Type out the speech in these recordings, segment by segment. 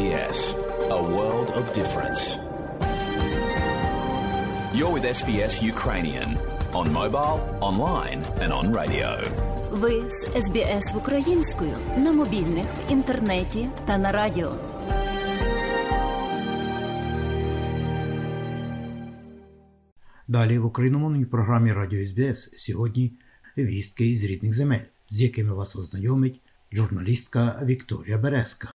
SBS, a world of difference. You're with SBS Ukrainian on mobile, online, and on radio. Ви з СБС українською на мобільних, в інтернеті та на радіо. Далі в україномовній програмі Радіо СБС сьогодні вістки із рідних земель, з якими вас ознайомить журналістка Вікторія Березка.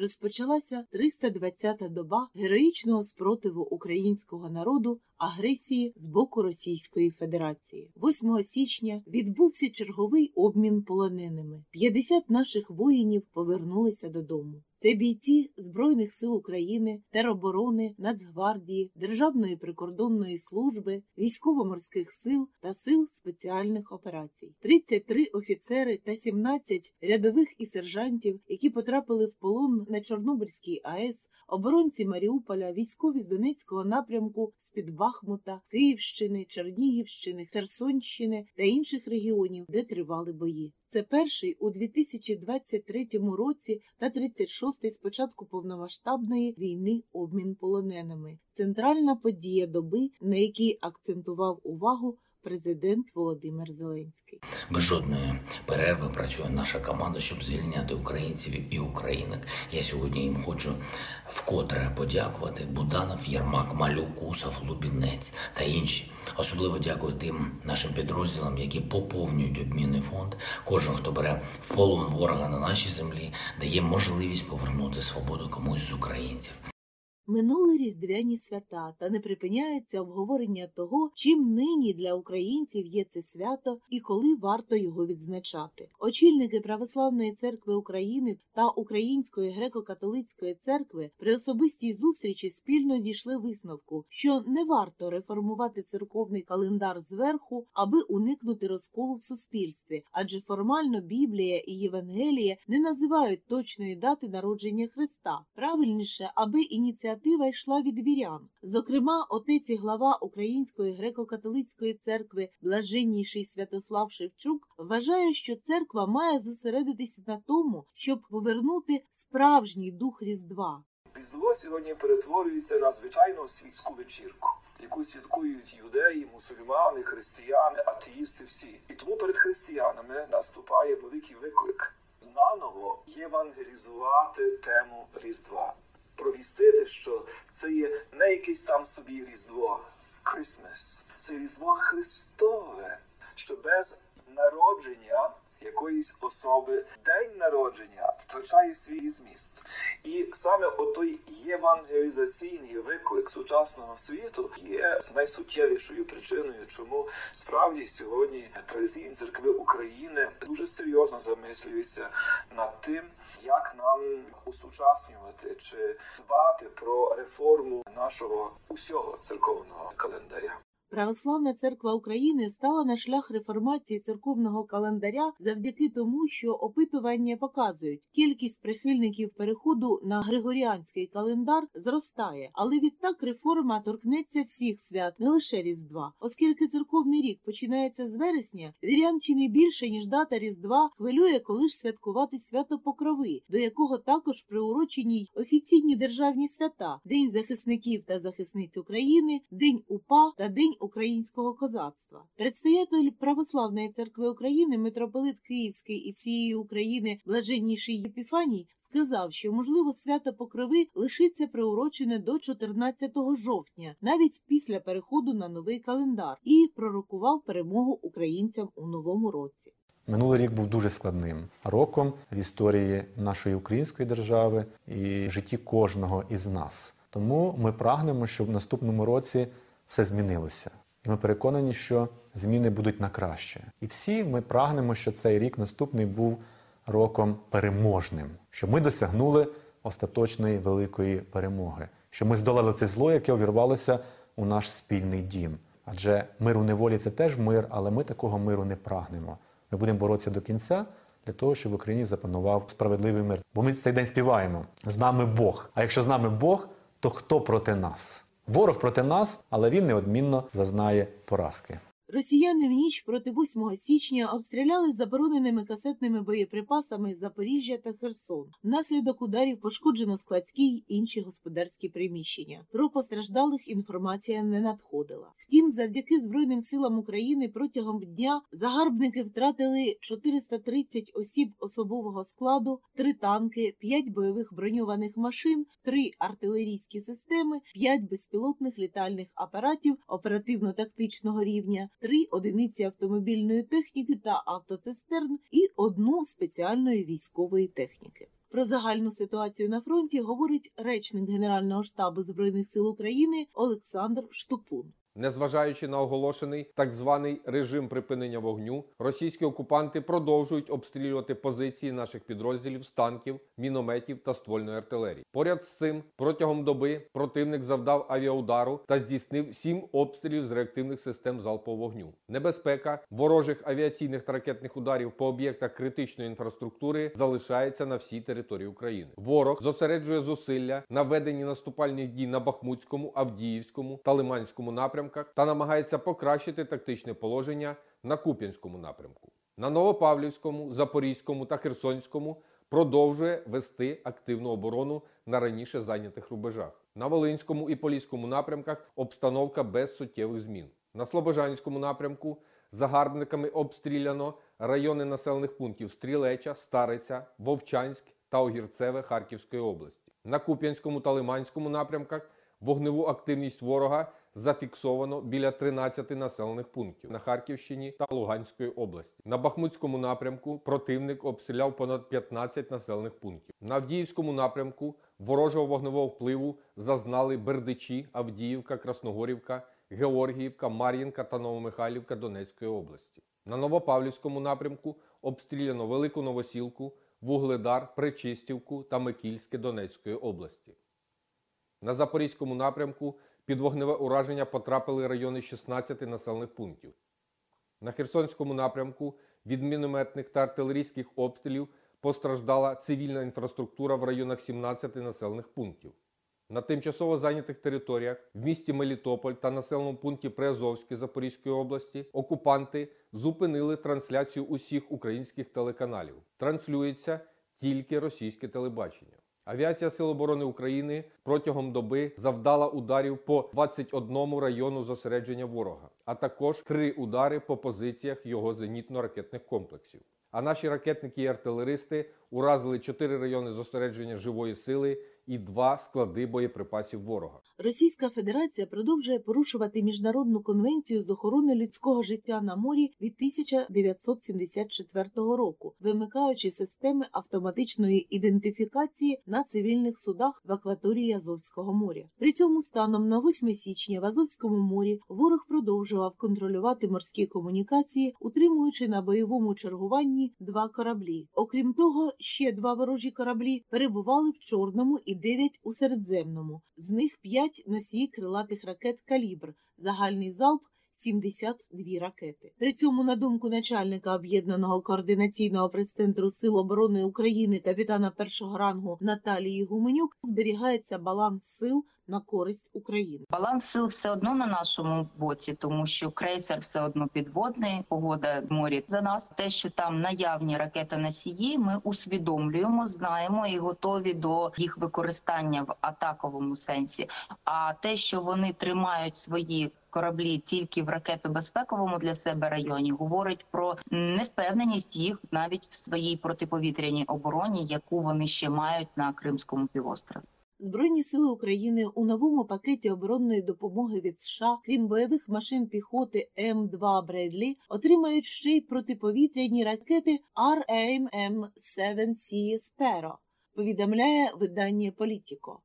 Розпочалася 320-та доба героїчного спротиву українського народу агресії з боку Російської Федерації. 8 січня відбувся черговий обмін полоненими. 50 наших воїнів повернулися додому. Це бійці Збройних сил України, тероборони, Нацгвардії, Державної прикордонної служби, військово-морських сил та сил спеціальних операцій, 33 офіцери та 17 рядових і сержантів, які потрапили в полон на Чорнобильській АЕС, оборонці Маріуполя, військові з Донецького напрямку з-під Бахмута, Київщини, Чернігівщини, Херсонщини та інших регіонів, де тривали бої. Це перший у 2023 році та 36-й з початку повномасштабної війни обмін полоненими. Центральна подія доби, на якій акцентував увагу президент Володимир Зеленський. Без жодної перерви працює наша команда, щоб звільняти українців і українок. Я сьогодні їм хочу вкотре подякувати Буданов, Єрмак, Малюк, Кусов, Лубінець та інші. Особливо дякую тим нашим підрозділам, які поповнюють обмінний фонд. Кожен, хто бере в полон ворога на нашій землі, дає можливість повернути свободу комусь з українців. Минули різдвяні свята та не припиняється обговорення того, чим нині для українців є це свято і коли варто його відзначати. Очільники Православної церкви України та Української греко-католицької церкви при особистій зустрічі спільно дійшли висновку, що не варто реформувати церковний календар зверху, аби уникнути розколу в суспільстві, адже формально Біблія і Євангеліє не називають точної дати народження Христа. Правильніше, аби ініціатива ініціатива йшла від вірян. Зокрема, отець і глава Української греко-католицької церкви, блаженніший Святослав Шевчук, вважає, що церква має зосередитися на тому, щоб повернути справжній дух Різдва. Різдво сьогодні перетворюється на звичайну світську вечірку, яку святкують юдеї, мусульмани, християни, атеїсти всі. І тому перед християнами наступає великий виклик знаново євангелізувати тему Різдва провістити, що це є не якесь там собі Різдво, Christmas, це Різдво Христове, що без народження якоїсь особи день народження втрачає свій зміст. І саме отой євангелізаційний виклик сучасного світу є найсуттєвішою причиною, чому справді сьогодні традиційні церкви України дуже серйозно замислюються над тим, як нам усучаснювати чи дбати про реформу нашого усього церковного календаря. Православна церква України стала на шлях реформації церковного календаря завдяки тому, що опитування показують, кількість прихильників переходу на григоріанський календар зростає, але відтак реформа торкнеться всіх свят, не лише Різдва, оскільки церковний рік починається з вересня, вірян чи не більше ніж дата Різдва хвилює, коли ж святкувати свято Покрови, до якого також приурочені й офіційні державні свята: День захисників та захисниць України, День УПА та День українського козацтва. Предстоятель Православної церкви України, митрополит Київський і всієї України, блаженніший Єпіфаній, сказав, що можливо свято Покрови лишиться приурочене до 14 жовтня, навіть після переходу на новий календар, і пророкував перемогу українцям у новому році. Минулий рік був дуже складним роком в історії нашої української держави і в житті кожного із нас. Тому ми прагнемо, щоб в наступному році все змінилося. І ми переконані, що зміни будуть на краще. І всі ми прагнемо, що цей рік наступний був роком переможним, щоб ми досягнули остаточної великої перемоги, щоб ми здолали це зло, яке увірвалося у наш спільний дім. Адже мир у неволі це теж мир, але ми такого миру не прагнемо. Ми будемо боротися до кінця для того, щоб в Україні запанував справедливий мир. Бо ми в цей день співаємо з нами Бог. А якщо з нами Бог, то хто проти нас? Ворог проти нас, але він неодмінно зазнає поразки. Росіяни в ніч проти 8 січня обстріляли забороненими касетними боєприпасами Запоріжжя та Херсон. Внаслідок ударів пошкоджено складські й інші господарські приміщення. Про постраждалих інформація не надходила. Втім, завдяки Збройним силам України протягом дня загарбники втратили 430 осіб особового складу, 3 танки, 5 бойових броньованих машин, 3 артилерійські системи, 5 безпілотних літальних апаратів оперативно-тактичного рівня, 3 одиниці автомобільної техніки та автоцистерн і одну спеціальної військової техніки. Про загальну ситуацію на фронті говорить речник Генерального штабу Збройних сил України Олександр Штупун. Незважаючи на оголошений так званий режим припинення вогню, російські окупанти продовжують обстрілювати позиції наших підрозділів з танків, мінометів та ствольної артилерії. Поряд з цим протягом доби противник завдав авіаудару та здійснив сім обстрілів з реактивних систем залпового вогню. Небезпека ворожих авіаційних та ракетних ударів по об'єктах критичної інфраструктури залишається на всій території України. Ворог зосереджує зусилля на веденні наступальних дій на Бахмутському, Авдіївському та Лиманському напрямках та намагається покращити тактичне положення на Куп'янському напрямку. На Новопавлівському, Запорізькому та Херсонському продовжує вести активну оборону на раніше зайнятих рубежах. На Волинському і Поліському напрямках обстановка без суттєвих змін. На Слобожанському напрямку загарбниками обстріляно райони населених пунктів Стрілеча, Стариця, Вовчанськ та Огірцеве Харківської області. На Куп'янському та Лиманському напрямках вогневу активність ворога зафіксовано біля 13 населених пунктів на Харківщині та Луганської області. На Бахмутському напрямку противник обстріляв понад 15 населених пунктів. На Авдіївському напрямку ворожого вогневого впливу зазнали Бердичі, Авдіївка, Красногорівка, Георгіївка, Мар'їнка та Новомихайлівка Донецької області. На Новопавлівському напрямку обстріляно Велику Новосілку, Вугледар, Причистівку та Микільське Донецької області. На Запорізькому напрямку під вогневе ураження потрапили райони 16 населених пунктів. На Херсонському напрямку від мінометних та артилерійських обстрілів постраждала цивільна інфраструктура в районах 17 населених пунктів. На тимчасово зайнятих територіях в місті Мелітополь та населеному пункті Приазовське Запорізької області окупанти зупинили трансляцію усіх українських телеканалів. Транслюється тільки російське телебачення. Авіація Сил оборони України протягом доби завдала ударів по 21 району зосередження ворога, а також три удари по позиціях його зенітно-ракетних комплексів. А наші ракетники і артилеристи уразили чотири райони зосередження живої сили і два склади боєприпасів ворога. Російська Федерація продовжує порушувати міжнародну конвенцію з охорони людського життя на морі від 1974 року, вимикаючи системи автоматичної ідентифікації на цивільних судах в акваторії Азовського моря. При цьому станом на 8 січня в Азовському морі ворог продовжував контролювати морські комунікації, утримуючи на бойовому чергуванні два кораблі. Окрім того, ще два ворожі кораблі перебували в Чорному і 9 у Середземному. З них п'ять носії крилатих ракет «Калібр», загальний залп 72 ракети. При цьому, на думку начальника об'єднаного координаційного прес-центру Сил оборони України капітана першого рангу Наталії Гуменюк, зберігається баланс сил на користь України. Баланс сил все одно на нашому боці, тому що крейсер все одно підводний, погода в морі за нас. Те, що там наявні ракетоносії, ми усвідомлюємо, знаємо і готові до їх використання в атаковому сенсі. А те, що вони тримають свої кораблі тільки в ракетобезпековому для себе районі, говорить про невпевненість їх навіть в своїй протиповітряній обороні, яку вони ще мають на Кримському півострові. Збройні сили України у новому пакеті оборонної допомоги від США, крім бойових машин піхоти М2 Бредлі, отримають ще й протиповітряні ракети RAM-7C Sparrow, повідомляє видання Політіко.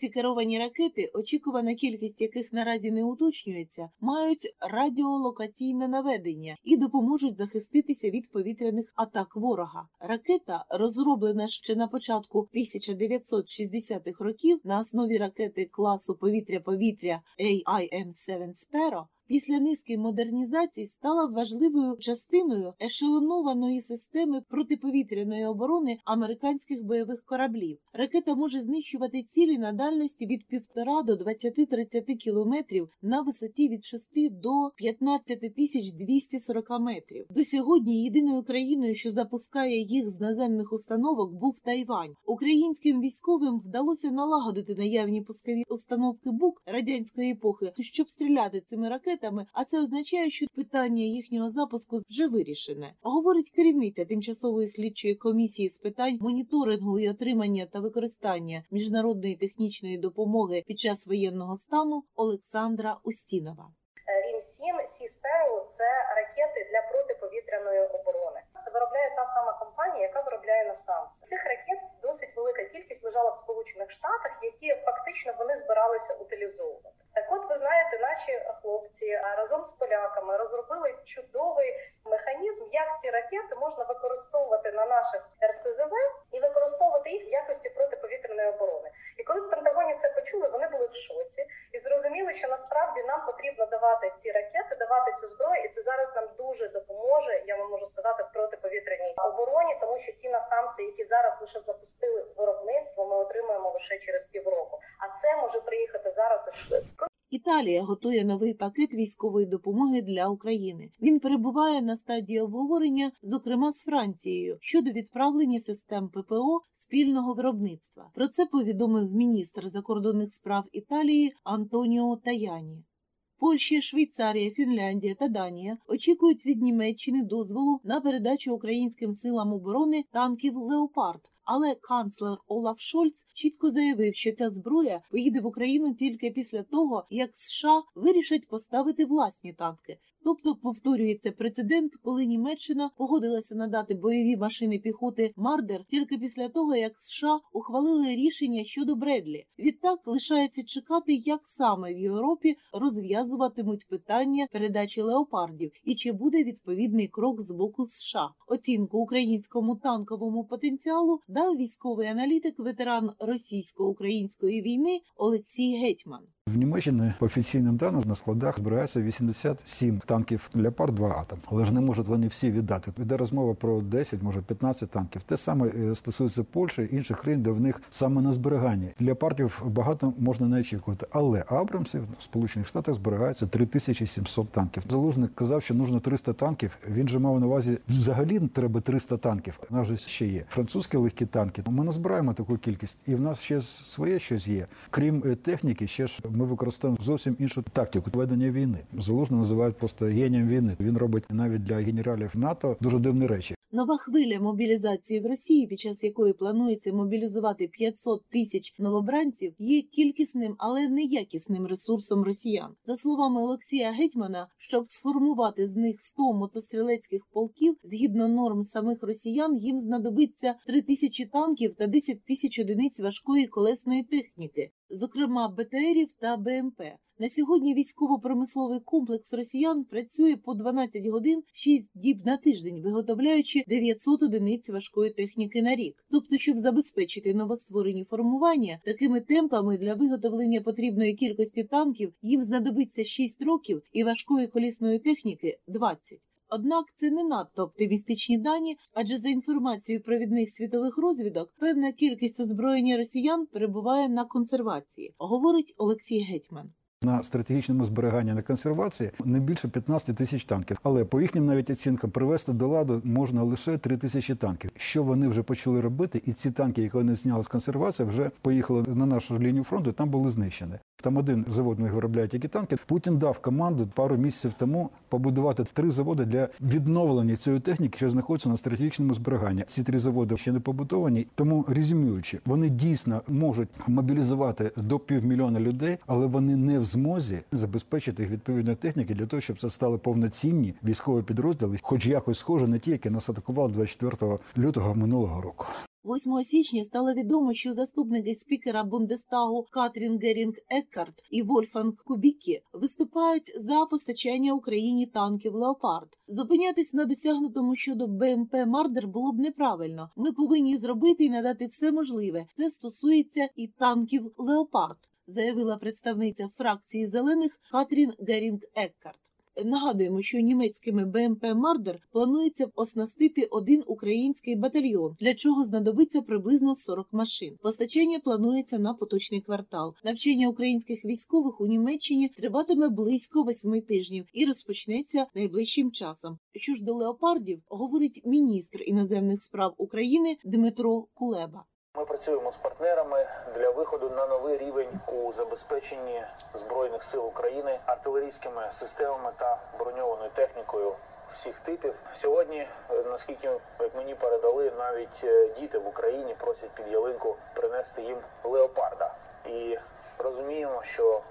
Ці керовані ракети, очікувана кількість яких наразі не уточнюється, мають радіолокаційне наведення і допоможуть захиститися від повітряних атак ворога. Ракета, розроблена ще на початку 1960-х років на основі ракети класу повітря-повітря AIM-7 Sparrow, після низки модернізацій стала важливою частиною ешелонованої системи протиповітряної оборони американських бойових кораблів. Ракета може знищувати цілі на дальності від 1,5 до 20-30 кілометрів на висоті від 6 до 15 тисяч 240 метрів. До сьогодні єдиною країною, що запускає їх з наземних установок, був Тайвань. Українським військовим вдалося налагодити наявні пускові установки БУК радянської епохи, щоб стріляти цими ракетами. А це означає, що питання їхнього запуску вже вирішене. Говорить керівниця тимчасової слідчої комісії з питань моніторингу і отримання та використання міжнародної технічної допомоги під час воєнного стану Олександра Устінова. Рім 7 Сі Sparrow – це ракети для протиповітряної оборони. Це виробляє та сама компанія, яка виробляє насамс. Цих ракет досить велика кількість лежала в Сполучених Штатах, які фактично вони збиралися утилізовувати. Так, от ви знаєте, наші хлопці разом з поляками розробили чудовий механізм, як ці ракети можна використовувати на наших РСЗВ і використовувати їх в якості протиповітряної оборони. І коли в Пентагоні це почули, вони були в шоці і зрозуміли, що насправді нам потрібно давати ці ракети, давати цю зброю, і це зараз нам дуже допоможе. Я вам можу сказати в протиповітряній обороні, тому що ті насамси, які зараз лише запустили виробництво, ми отримуємо лише через півроку. А це може приїхати зараз і швидко. Італія готує новий пакет військової допомоги для України. Він перебуває на стадії обговорення, зокрема з Францією, щодо відправлення систем ППО спільного виробництва. Про це повідомив міністр закордонних справ Італії Антоніо Таяні. Польща, Швейцарія, Фінляндія та Данія очікують від Німеччини дозволу на передачу українським силам оборони танків Леопард. Але канцлер Олаф Шольц чітко заявив, що ця зброя поїде в Україну тільки після того, як США вирішать поставити власні танки. Тобто повторюється прецедент, коли Німеччина погодилася надати бойові машини піхоти Мардер тільки після того, як США ухвалили рішення щодо Бредлі. Відтак лишається чекати, як саме в Європі розв'язуватимуть питання передачі леопардів і чи буде відповідний крок з боку США. Оцінку українському танковому потенціалу дав військовий аналітик, ветеран російсько-української війни Олексій Гетьман. В Німеччині по офіційним даним на складах збирається 87 танків Леопард 2 атом, але ж не можуть вони всі віддати. Йде розмова про 10, може 15 танків. Те саме е, стосується Польщі інших країн, де в них саме на зберіганні леопардів багато можна не очікувати. Але Абрамсів в Сполучених Штатах зберігається 3700 танків. Залужник казав, що нужно 300 танків. Він же мав на увазі взагалі треба 300 танків. У нас же ще є французькі легкі танки. Ми не збираємо таку кількість, і в нас ще своє щось є. Крім е, техніки, ще ж ми використовуємо зовсім іншу тактику ведення війни. Залужно називають просто генієм війни. Він робить навіть для генералів НАТО дуже дивні речі. Нова хвиля мобілізації в Росії, під час якої планується мобілізувати 500 тисяч новобранців, є кількісним, але неякісним ресурсом росіян. За словами Олексія Гетьмана, щоб сформувати з них 100 мотострілецьких полків, згідно норм самих росіян, їм знадобиться 3 тисячі танків та 10 тисяч одиниць важкої колесної техніки, зокрема БТРів та БМП. На сьогодні військово-промисловий комплекс росіян працює по 12 годин 6 діб на тиждень, виготовляючи 900 одиниць важкої техніки на рік. Тобто, щоб забезпечити новостворені формування, такими темпами для виготовлення потрібної кількості танків їм знадобиться 6 років і важкої колісної техніки 20. Однак це не надто оптимістичні дані, адже за інформацією провідних світових розвідок, певна кількість озброєння росіян перебуває на консервації, говорить Олексій Гетьман. На стратегічному зберіганні на консервації не більше 15 тисяч танків. Але по їхнім навіть оцінкам привести до ладу можна лише 3 тисячі танків. Що вони вже почали робити, і ці танки, які вони зняли з консервації, вже поїхали на нашу лінію фронту. Там були знищені. Там один завод ми виробляють які танки. Путін дав команду пару місяців тому побудувати три заводи для відновлення цієї техніки, що знаходиться на стратегічному зберіганні. Ці три заводи ще не побудовані. Тому резюмуючи, вони дійсно можуть мобілізувати до півмільйона людей, але вони не в змозі забезпечити їх відповідної техніки для того, щоб це стали повноцінні військові підрозділи, хоч якось схоже на ті, які нас атакували 24 лютого минулого року. 8 січня стало відомо, що заступники спікера Бундестагу Катрін Герінг Еккарт і Вольфганг Кубікі виступають за постачання Україні танків Леопард. Зупинятись на досягнутому щодо БМП Мардер було б неправильно. Ми повинні зробити і надати все можливе. Це стосується і танків Леопард. заявила представниця фракції зелених Катрін Герінг Еккарт. Нагадуємо, що німецькими БМП Мардер планується оснастити один український батальйон, для чого знадобиться приблизно 40 машин. Постачання планується на поточний квартал. Навчання українських військових у Німеччині триватиме близько восьми тижнів і розпочнеться найближчим часом. Що ж до леопардів, говорить міністр іноземних справ України Дмитро Кулеба. Ми працюємо з партнерами для виходу на новий рівень у забезпеченні збройних сил України артилерійськими системами та броньованою технікою всіх типів. Сьогодні, е, наскільки як мені передали, навіть е, діти в Україні просять під ялинку принести їм леопарда. І розуміємо, що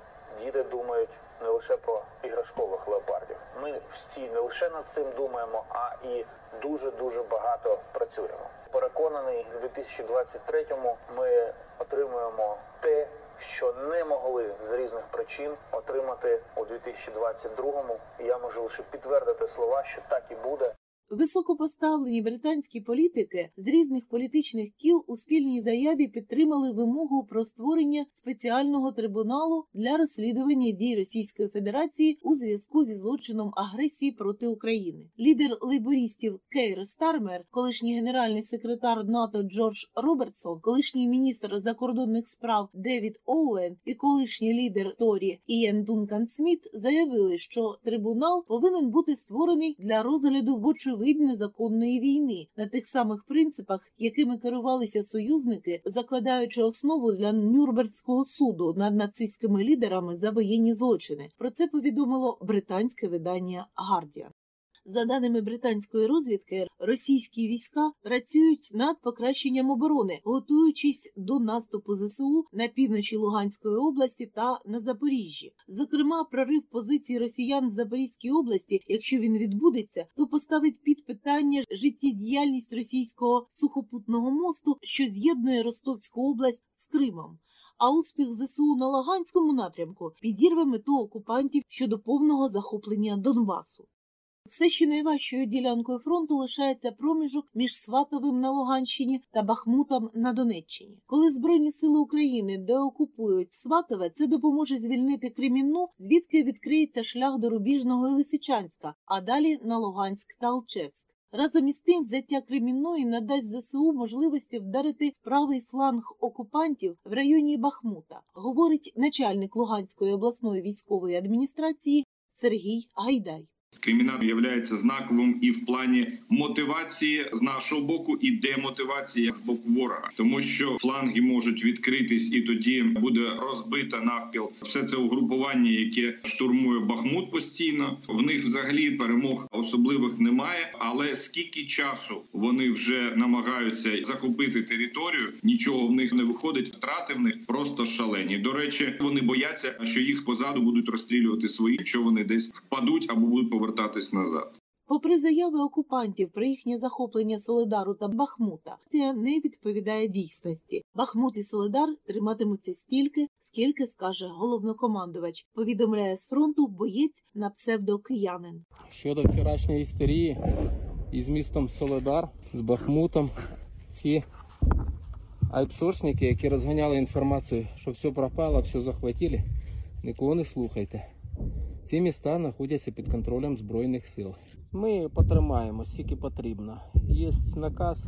діти думають не лише про іграшкових леопардів. Ми всі не лише над цим думаємо, а і дуже дуже багато працюємо. Переконаний, в 2023-му ми отримуємо те, що не могли з різних причин отримати у 2022-му. І я можу лише підтвердити слова, що так і буде. Високопоставлені британські політики з різних політичних кіл у спільній заяві підтримали вимогу про створення спеціального трибуналу для розслідування дій Російської Федерації у зв'язку зі злочином агресії проти України. Лідер лейбористів Кейр Стармер, колишній генеральний секретар НАТО Джордж Робертсон, колишній міністр закордонних справ Девід Оуен і колишній лідер Торі Ієн Дункан Сміт заявили, що трибунал повинен бути створений для розгляду вочевидь незаконної війни на тих самих принципах, якими керувалися союзники, закладаючи основу для Нюрнбергського суду над нацистськими лідерами за воєнні злочини. Про це повідомило британське видання Guardian. За даними британської розвідки, російські війська працюють над покращенням оборони, готуючись до наступу ЗСУ на півночі Луганської області та на Запоріжжі. Зокрема, прорив позицій росіян в Запорізькій області, якщо він відбудеться, то поставить під питання життєдіяльність російського сухопутного мосту, що з'єднує Ростовську область з Кримом. А успіх ЗСУ на Лаганському напрямку підірве мету окупантів щодо повного захоплення Донбасу. Все ще найважчою ділянкою фронту лишається проміжок між Сватовим на Луганщині та Бахмутом на Донеччині. Коли Збройні сили України деокупують Сватове, це допоможе звільнити Кремінну, звідки відкриється шлях до Рубіжного і Лисичанська, а далі на Луганськ та Алчевськ. Разом із тим, взяття Кремінної надасть ЗСУ можливості вдарити в правий фланг окупантів в районі Бахмута, говорить начальник Луганської обласної військової адміністрації Сергій Гайдай. Кримінал є знаковим і в плані мотивації з нашого боку і демотивації з боку ворога, тому що фланги можуть відкритись, і тоді буде розбита навпіл все це угрупування, яке штурмує Бахмут постійно. В них взагалі перемог особливих немає. Але скільки часу вони вже намагаються захопити територію, нічого в них не виходить. Втрати в них просто шалені. До речі, вони бояться, що їх позаду будуть розстрілювати свої, що вони десь впадуть або будуть повертатись назад. Попри заяви окупантів про їхнє захоплення Солидару та Бахмута, це не відповідає дійсності. Бахмут і Солидар триматимуться стільки, скільки скаже головнокомандувач. Повідомляє з фронту боєць на псевдокиянин. Щодо вчорашньої істерії із містом Солидар з Бахмутом, ці айпсошники, які розганяли інформацію, що все пропало, все захватили, нікого не слухайте. Ці міста знаходяться під контролем Збройних сил. Ми потримаємо, скільки потрібно. Є наказ,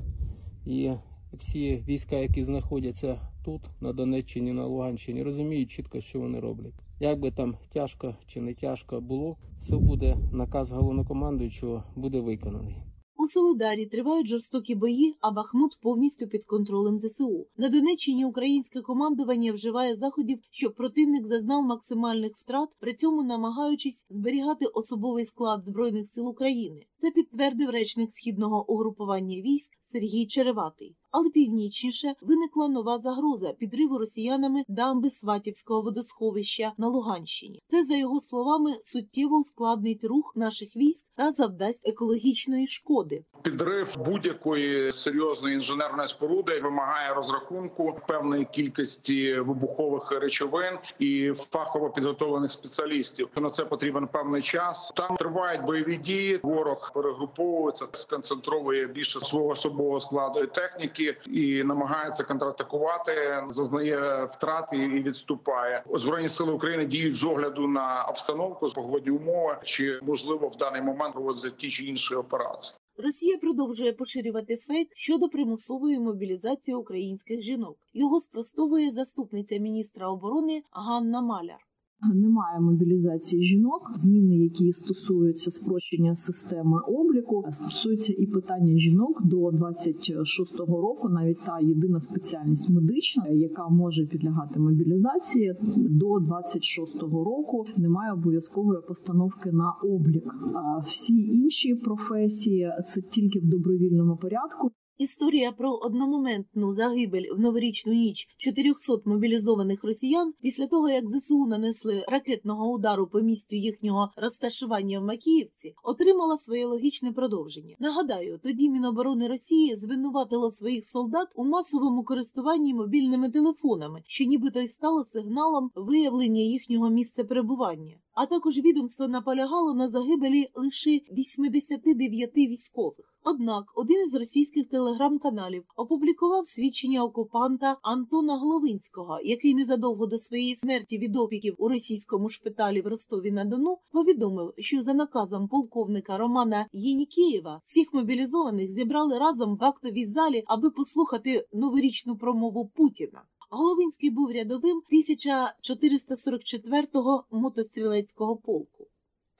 і всі війська, які знаходяться тут, на Донеччині, на Луганщині, розуміють чітко, що вони роблять. Як би там тяжко чи не тяжко було, все буде наказ головнокомандуючого буде виконаний. У Солидарі тривають жорстокі бої, а Бахмут повністю під контролем ЗСУ. На Донеччині українське командування вживає заходів, щоб противник зазнав максимальних втрат, при цьому намагаючись зберігати особовий склад збройних сил України. Це підтвердив речник східного угрупування військ Сергій Череватий. Але північніше виникла нова загроза підриву росіянами дамби Сватівського водосховища на Луганщині. Це за його словами суттєво ускладнить рух наших військ та завдасть екологічної шкоди. Підрив будь-якої серйозної інженерної споруди вимагає розрахунку певної кількості вибухових речовин і фахово підготовлених спеціалістів. На це потрібен певний час. Там тривають бойові дії. Ворог перегруповується, сконцентровує більше свого особового складу і техніки. Техніки і намагається контратакувати, зазнає втрати і відступає. Збройні сили України діють з огляду на обстановку з погодні умови, чи можливо в даний момент проводити ті чи інші операції. Росія продовжує поширювати фейк щодо примусової мобілізації українських жінок. Його спростовує заступниця міністра оборони Ганна Маляр. Немає мобілізації жінок. Зміни, які стосуються спрощення системи обліку, стосуються і питання жінок до 26-го року. Навіть та єдина спеціальність медична, яка може підлягати мобілізації до 26-го року, немає обов'язкової постановки на облік. А всі інші професії це тільки в добровільному порядку. Історія про одномоментну загибель в новорічну ніч 400 мобілізованих росіян після того, як ЗСУ нанесли ракетного удару по місцю їхнього розташування в Макіївці, отримала своє логічне продовження. Нагадаю, тоді Міноборони Росії звинуватило своїх солдат у масовому користуванні мобільними телефонами, що нібито й стало сигналом виявлення їхнього місця перебування. А також відомство наполягало на загибелі лише 89 військових. Однак один із російських телеграм-каналів опублікував свідчення окупанта Антона Головинського, який незадовго до своєї смерті від опіків у російському шпиталі в Ростові на Дону повідомив, що за наказом полковника Романа Єнікеєва всіх мобілізованих зібрали разом в актовій залі, аби послухати новорічну промову Путіна. Головинський був рядовим 1444-го мотострілецького полку.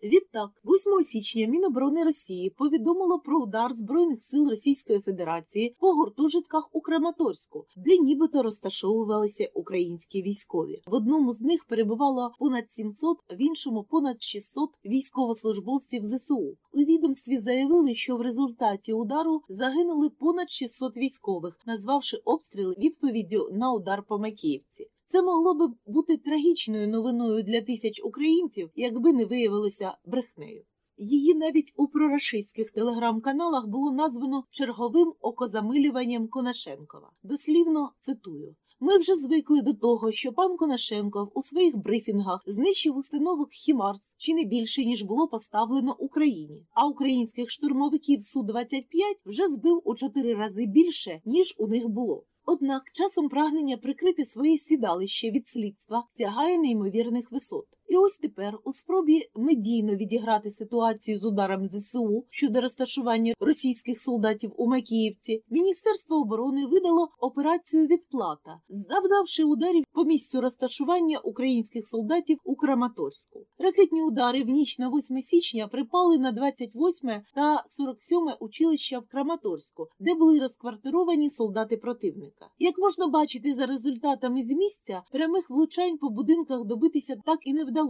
Відтак, 8 січня Міноборони Росії повідомило про удар Збройних сил Російської Федерації по гуртожитках у Краматорську, де нібито розташовувалися українські військові. В одному з них перебувало понад 700, в іншому понад 600 військовослужбовців ЗСУ. У відомстві заявили, що в результаті удару загинули понад 600 військових, назвавши обстріл відповіддю на удар по Макіївці. Це могло би бути трагічною новиною для тисяч українців, якби не виявилося брехнею. Її навіть у прорашистських телеграм-каналах було названо черговим окозамилюванням Конашенкова. Дослівно цитую. Ми вже звикли до того, що пан Конашенков у своїх брифінгах знищив установок Хімарс чи не більше ніж було поставлено Україні. А українських штурмовиків су 25 вже збив у чотири рази більше ніж у них було. Однак часом прагнення прикрити своє сідалище від слідства сягає неймовірних висот. І ось тепер, у спробі медійно відіграти ситуацію з ударом ЗСУ щодо розташування російських солдатів у Макіївці, Міністерство оборони видало операцію відплата, завдавши ударів по місцю розташування українських солдатів у Краматорську. Ракетні удари в ніч на 8 січня припали на 28 та 47 училища в Краматорську, де були розквартировані солдати противника. Як можна бачити за результатами з місця, прямих влучань по будинках добитися так і не вдалося.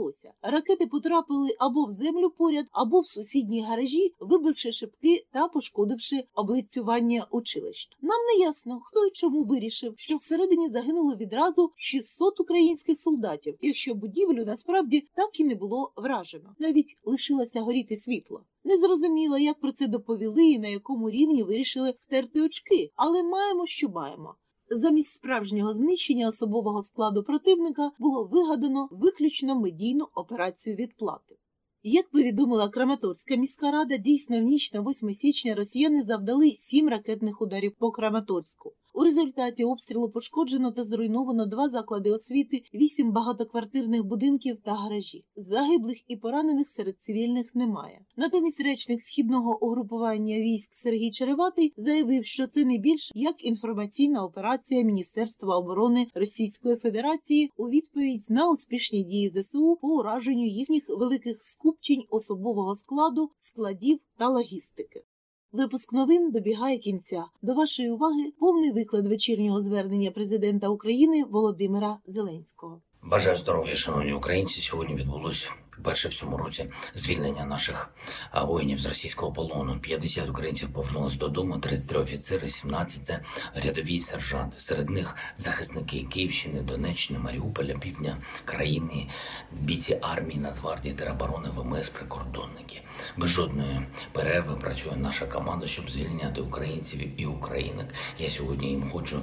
Ракети потрапили або в землю поряд, або в сусідні гаражі, вибивши шибки та пошкодивши облицювання училищ. Нам не ясно, хто і чому вирішив, що всередині загинуло відразу 600 українських солдатів, якщо будівлю насправді так і не було вражено. Навіть лишилося горіти світло. Не зрозуміло, як про це доповіли і на якому рівні вирішили втерти очки, але маємо, що маємо. Замість справжнього знищення особового складу противника було вигадано виключно медійну операцію відплати. Як повідомила Краматорська міська рада, дійсно в ніч на 8 січня росіяни завдали сім ракетних ударів по Краматорську. У результаті обстрілу пошкоджено та зруйновано два заклади освіти, вісім багатоквартирних будинків та гаражі. Загиблих і поранених серед цивільних немає. Натомість речник східного угрупування військ Сергій Череватий заявив, що це не більш як інформаційна операція Міністерства оборони Російської Федерації у відповідь на успішні дії ЗСУ по ураженню їхніх великих скупчень особового складу, складів та логістики. Випуск новин добігає кінця. До вашої уваги повний виклад вечірнього звернення президента України Володимира Зеленського. Бажаю здоров'я, шановні українці. Сьогодні відбулось перше в цьому році звільнення наших воїнів з російського полону. 50 українців повернулись додому, 33 офіцери, 17 – це рядові сержанти. Серед них захисники Київщини, Донеччини, Маріуполя, півдня країни, бійці армії, Нацгвардії, тероборони, ВМС, прикордонники. Без жодної перерви працює наша команда, щоб звільняти українців і українок. Я сьогодні їм хочу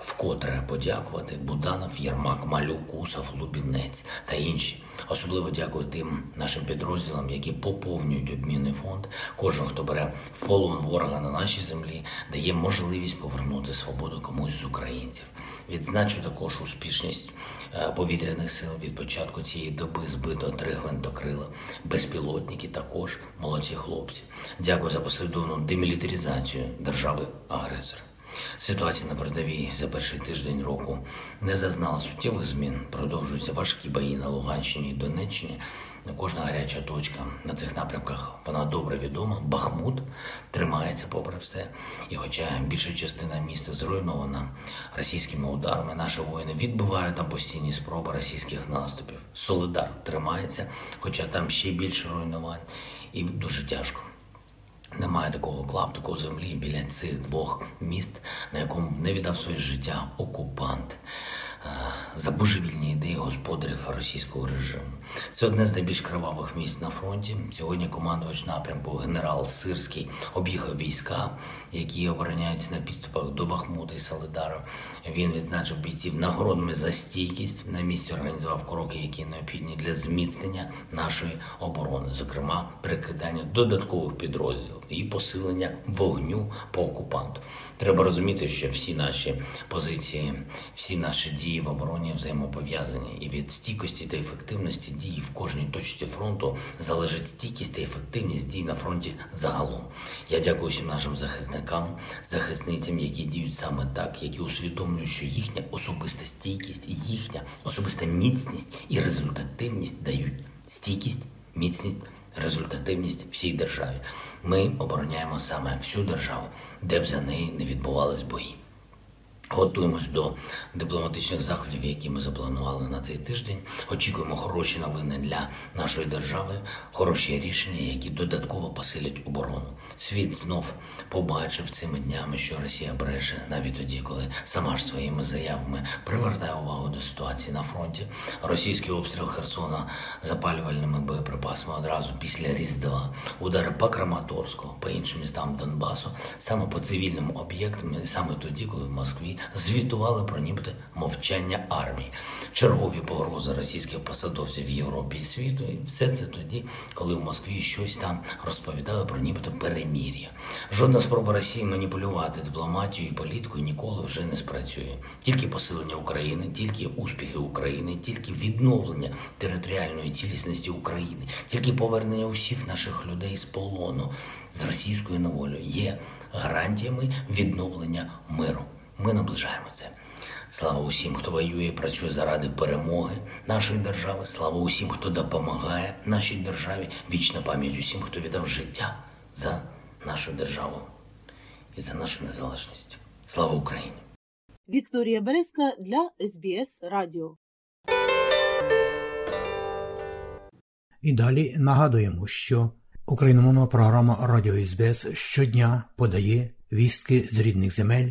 вкотре подякувати Буданов, Єрмак, Малюк, Кусов, Лубінець та інші. Особливо дякую тим нашим підрозділам, які поповнюють обмінний фонд. Кожен, хто бере в полон ворога на нашій землі, дає можливість повернути свободу комусь з українців. Відзначу також успішність е, повітряних сил від початку цієї доби збито три гвинтокрила, безпілотники також молодці хлопці. Дякую за послідовну демілітаризацію держави агресора. Ситуація на передовій за перший тиждень року не зазнала суттєвих змін. Продовжуються важкі бої на Луганщині і Донеччині. Кожна гаряча точка на цих напрямках вона добре відома. Бахмут тримається попри все. І хоча більша частина міста зруйнована російськими ударами, наші воїни відбивають там постійні спроби російських наступів. Солидар тримається, хоча там ще більше руйнувань, і дуже тяжко. Немає такого клаптику землі біля цих двох міст, на якому не віддав своє життя окупант за божевільні ідеї господарів російського режиму. Це одне з найбільш кривавих місць на фронті. Сьогодні командувач напрямку генерал Сирський об'їхав війська, які обороняються на підступах до Бахмута і Солидара. Він відзначив бійців нагородами за стійкість. На місці організував кроки, які необхідні для зміцнення нашої оборони, зокрема перекидання додаткових підрозділів і посилення вогню по окупанту. Треба розуміти, що всі наші позиції, всі наші дії в обороні взаємопов'язані, і від стійкості та ефективності дії в кожній точці фронту залежить стійкість та ефективність дій на фронті загалом. Я дякую всім нашим захисникам, захисницям, які діють саме так, які усвідомлюють, що їхня особиста стійкість, їхня особиста міцність і результативність дають стійкість, міцність. Результативність всій державі. Ми обороняємо саме всю державу, де б за неї не відбувались бої. Готуємось до дипломатичних заходів, які ми запланували на цей тиждень. Очікуємо хороші новини для нашої держави, хороші рішення, які додатково посилять оборону. Світ знов побачив цими днями, що Росія бреше навіть тоді, коли сама ж своїми заявами привертає увагу до ситуації на фронті. Російський обстріл Херсона запалювальними боєприпасами одразу після Різдва, удари по Краматорську, по іншим містам Донбасу, саме по цивільним об'єктам, саме тоді, коли в Москві звітували про нібито мовчання армії, чергові погрози російських посадовців в Європі і світу. І все це тоді, коли в Москві щось там розповідали про нібито перемір'я. Жодна спроба Росії маніпулювати дипломатію і політикою ніколи вже не спрацює. Тільки посилення України, тільки успіхи України, тільки відновлення територіальної цілісності України, тільки повернення усіх наших людей з полону з російською неволею є гарантіями відновлення миру. Ми наближаємо це. Слава усім, хто воює, і працює заради перемоги нашої держави. Слава усім, хто допомагає нашій державі. Вічна пам'ять усім, хто віддав життя за нашу державу і за нашу незалежність. Слава Україні! Вікторія Березка для СБС Радіо. І далі нагадуємо, що україномовна програма Радіо СБС щодня подає вістки з рідних земель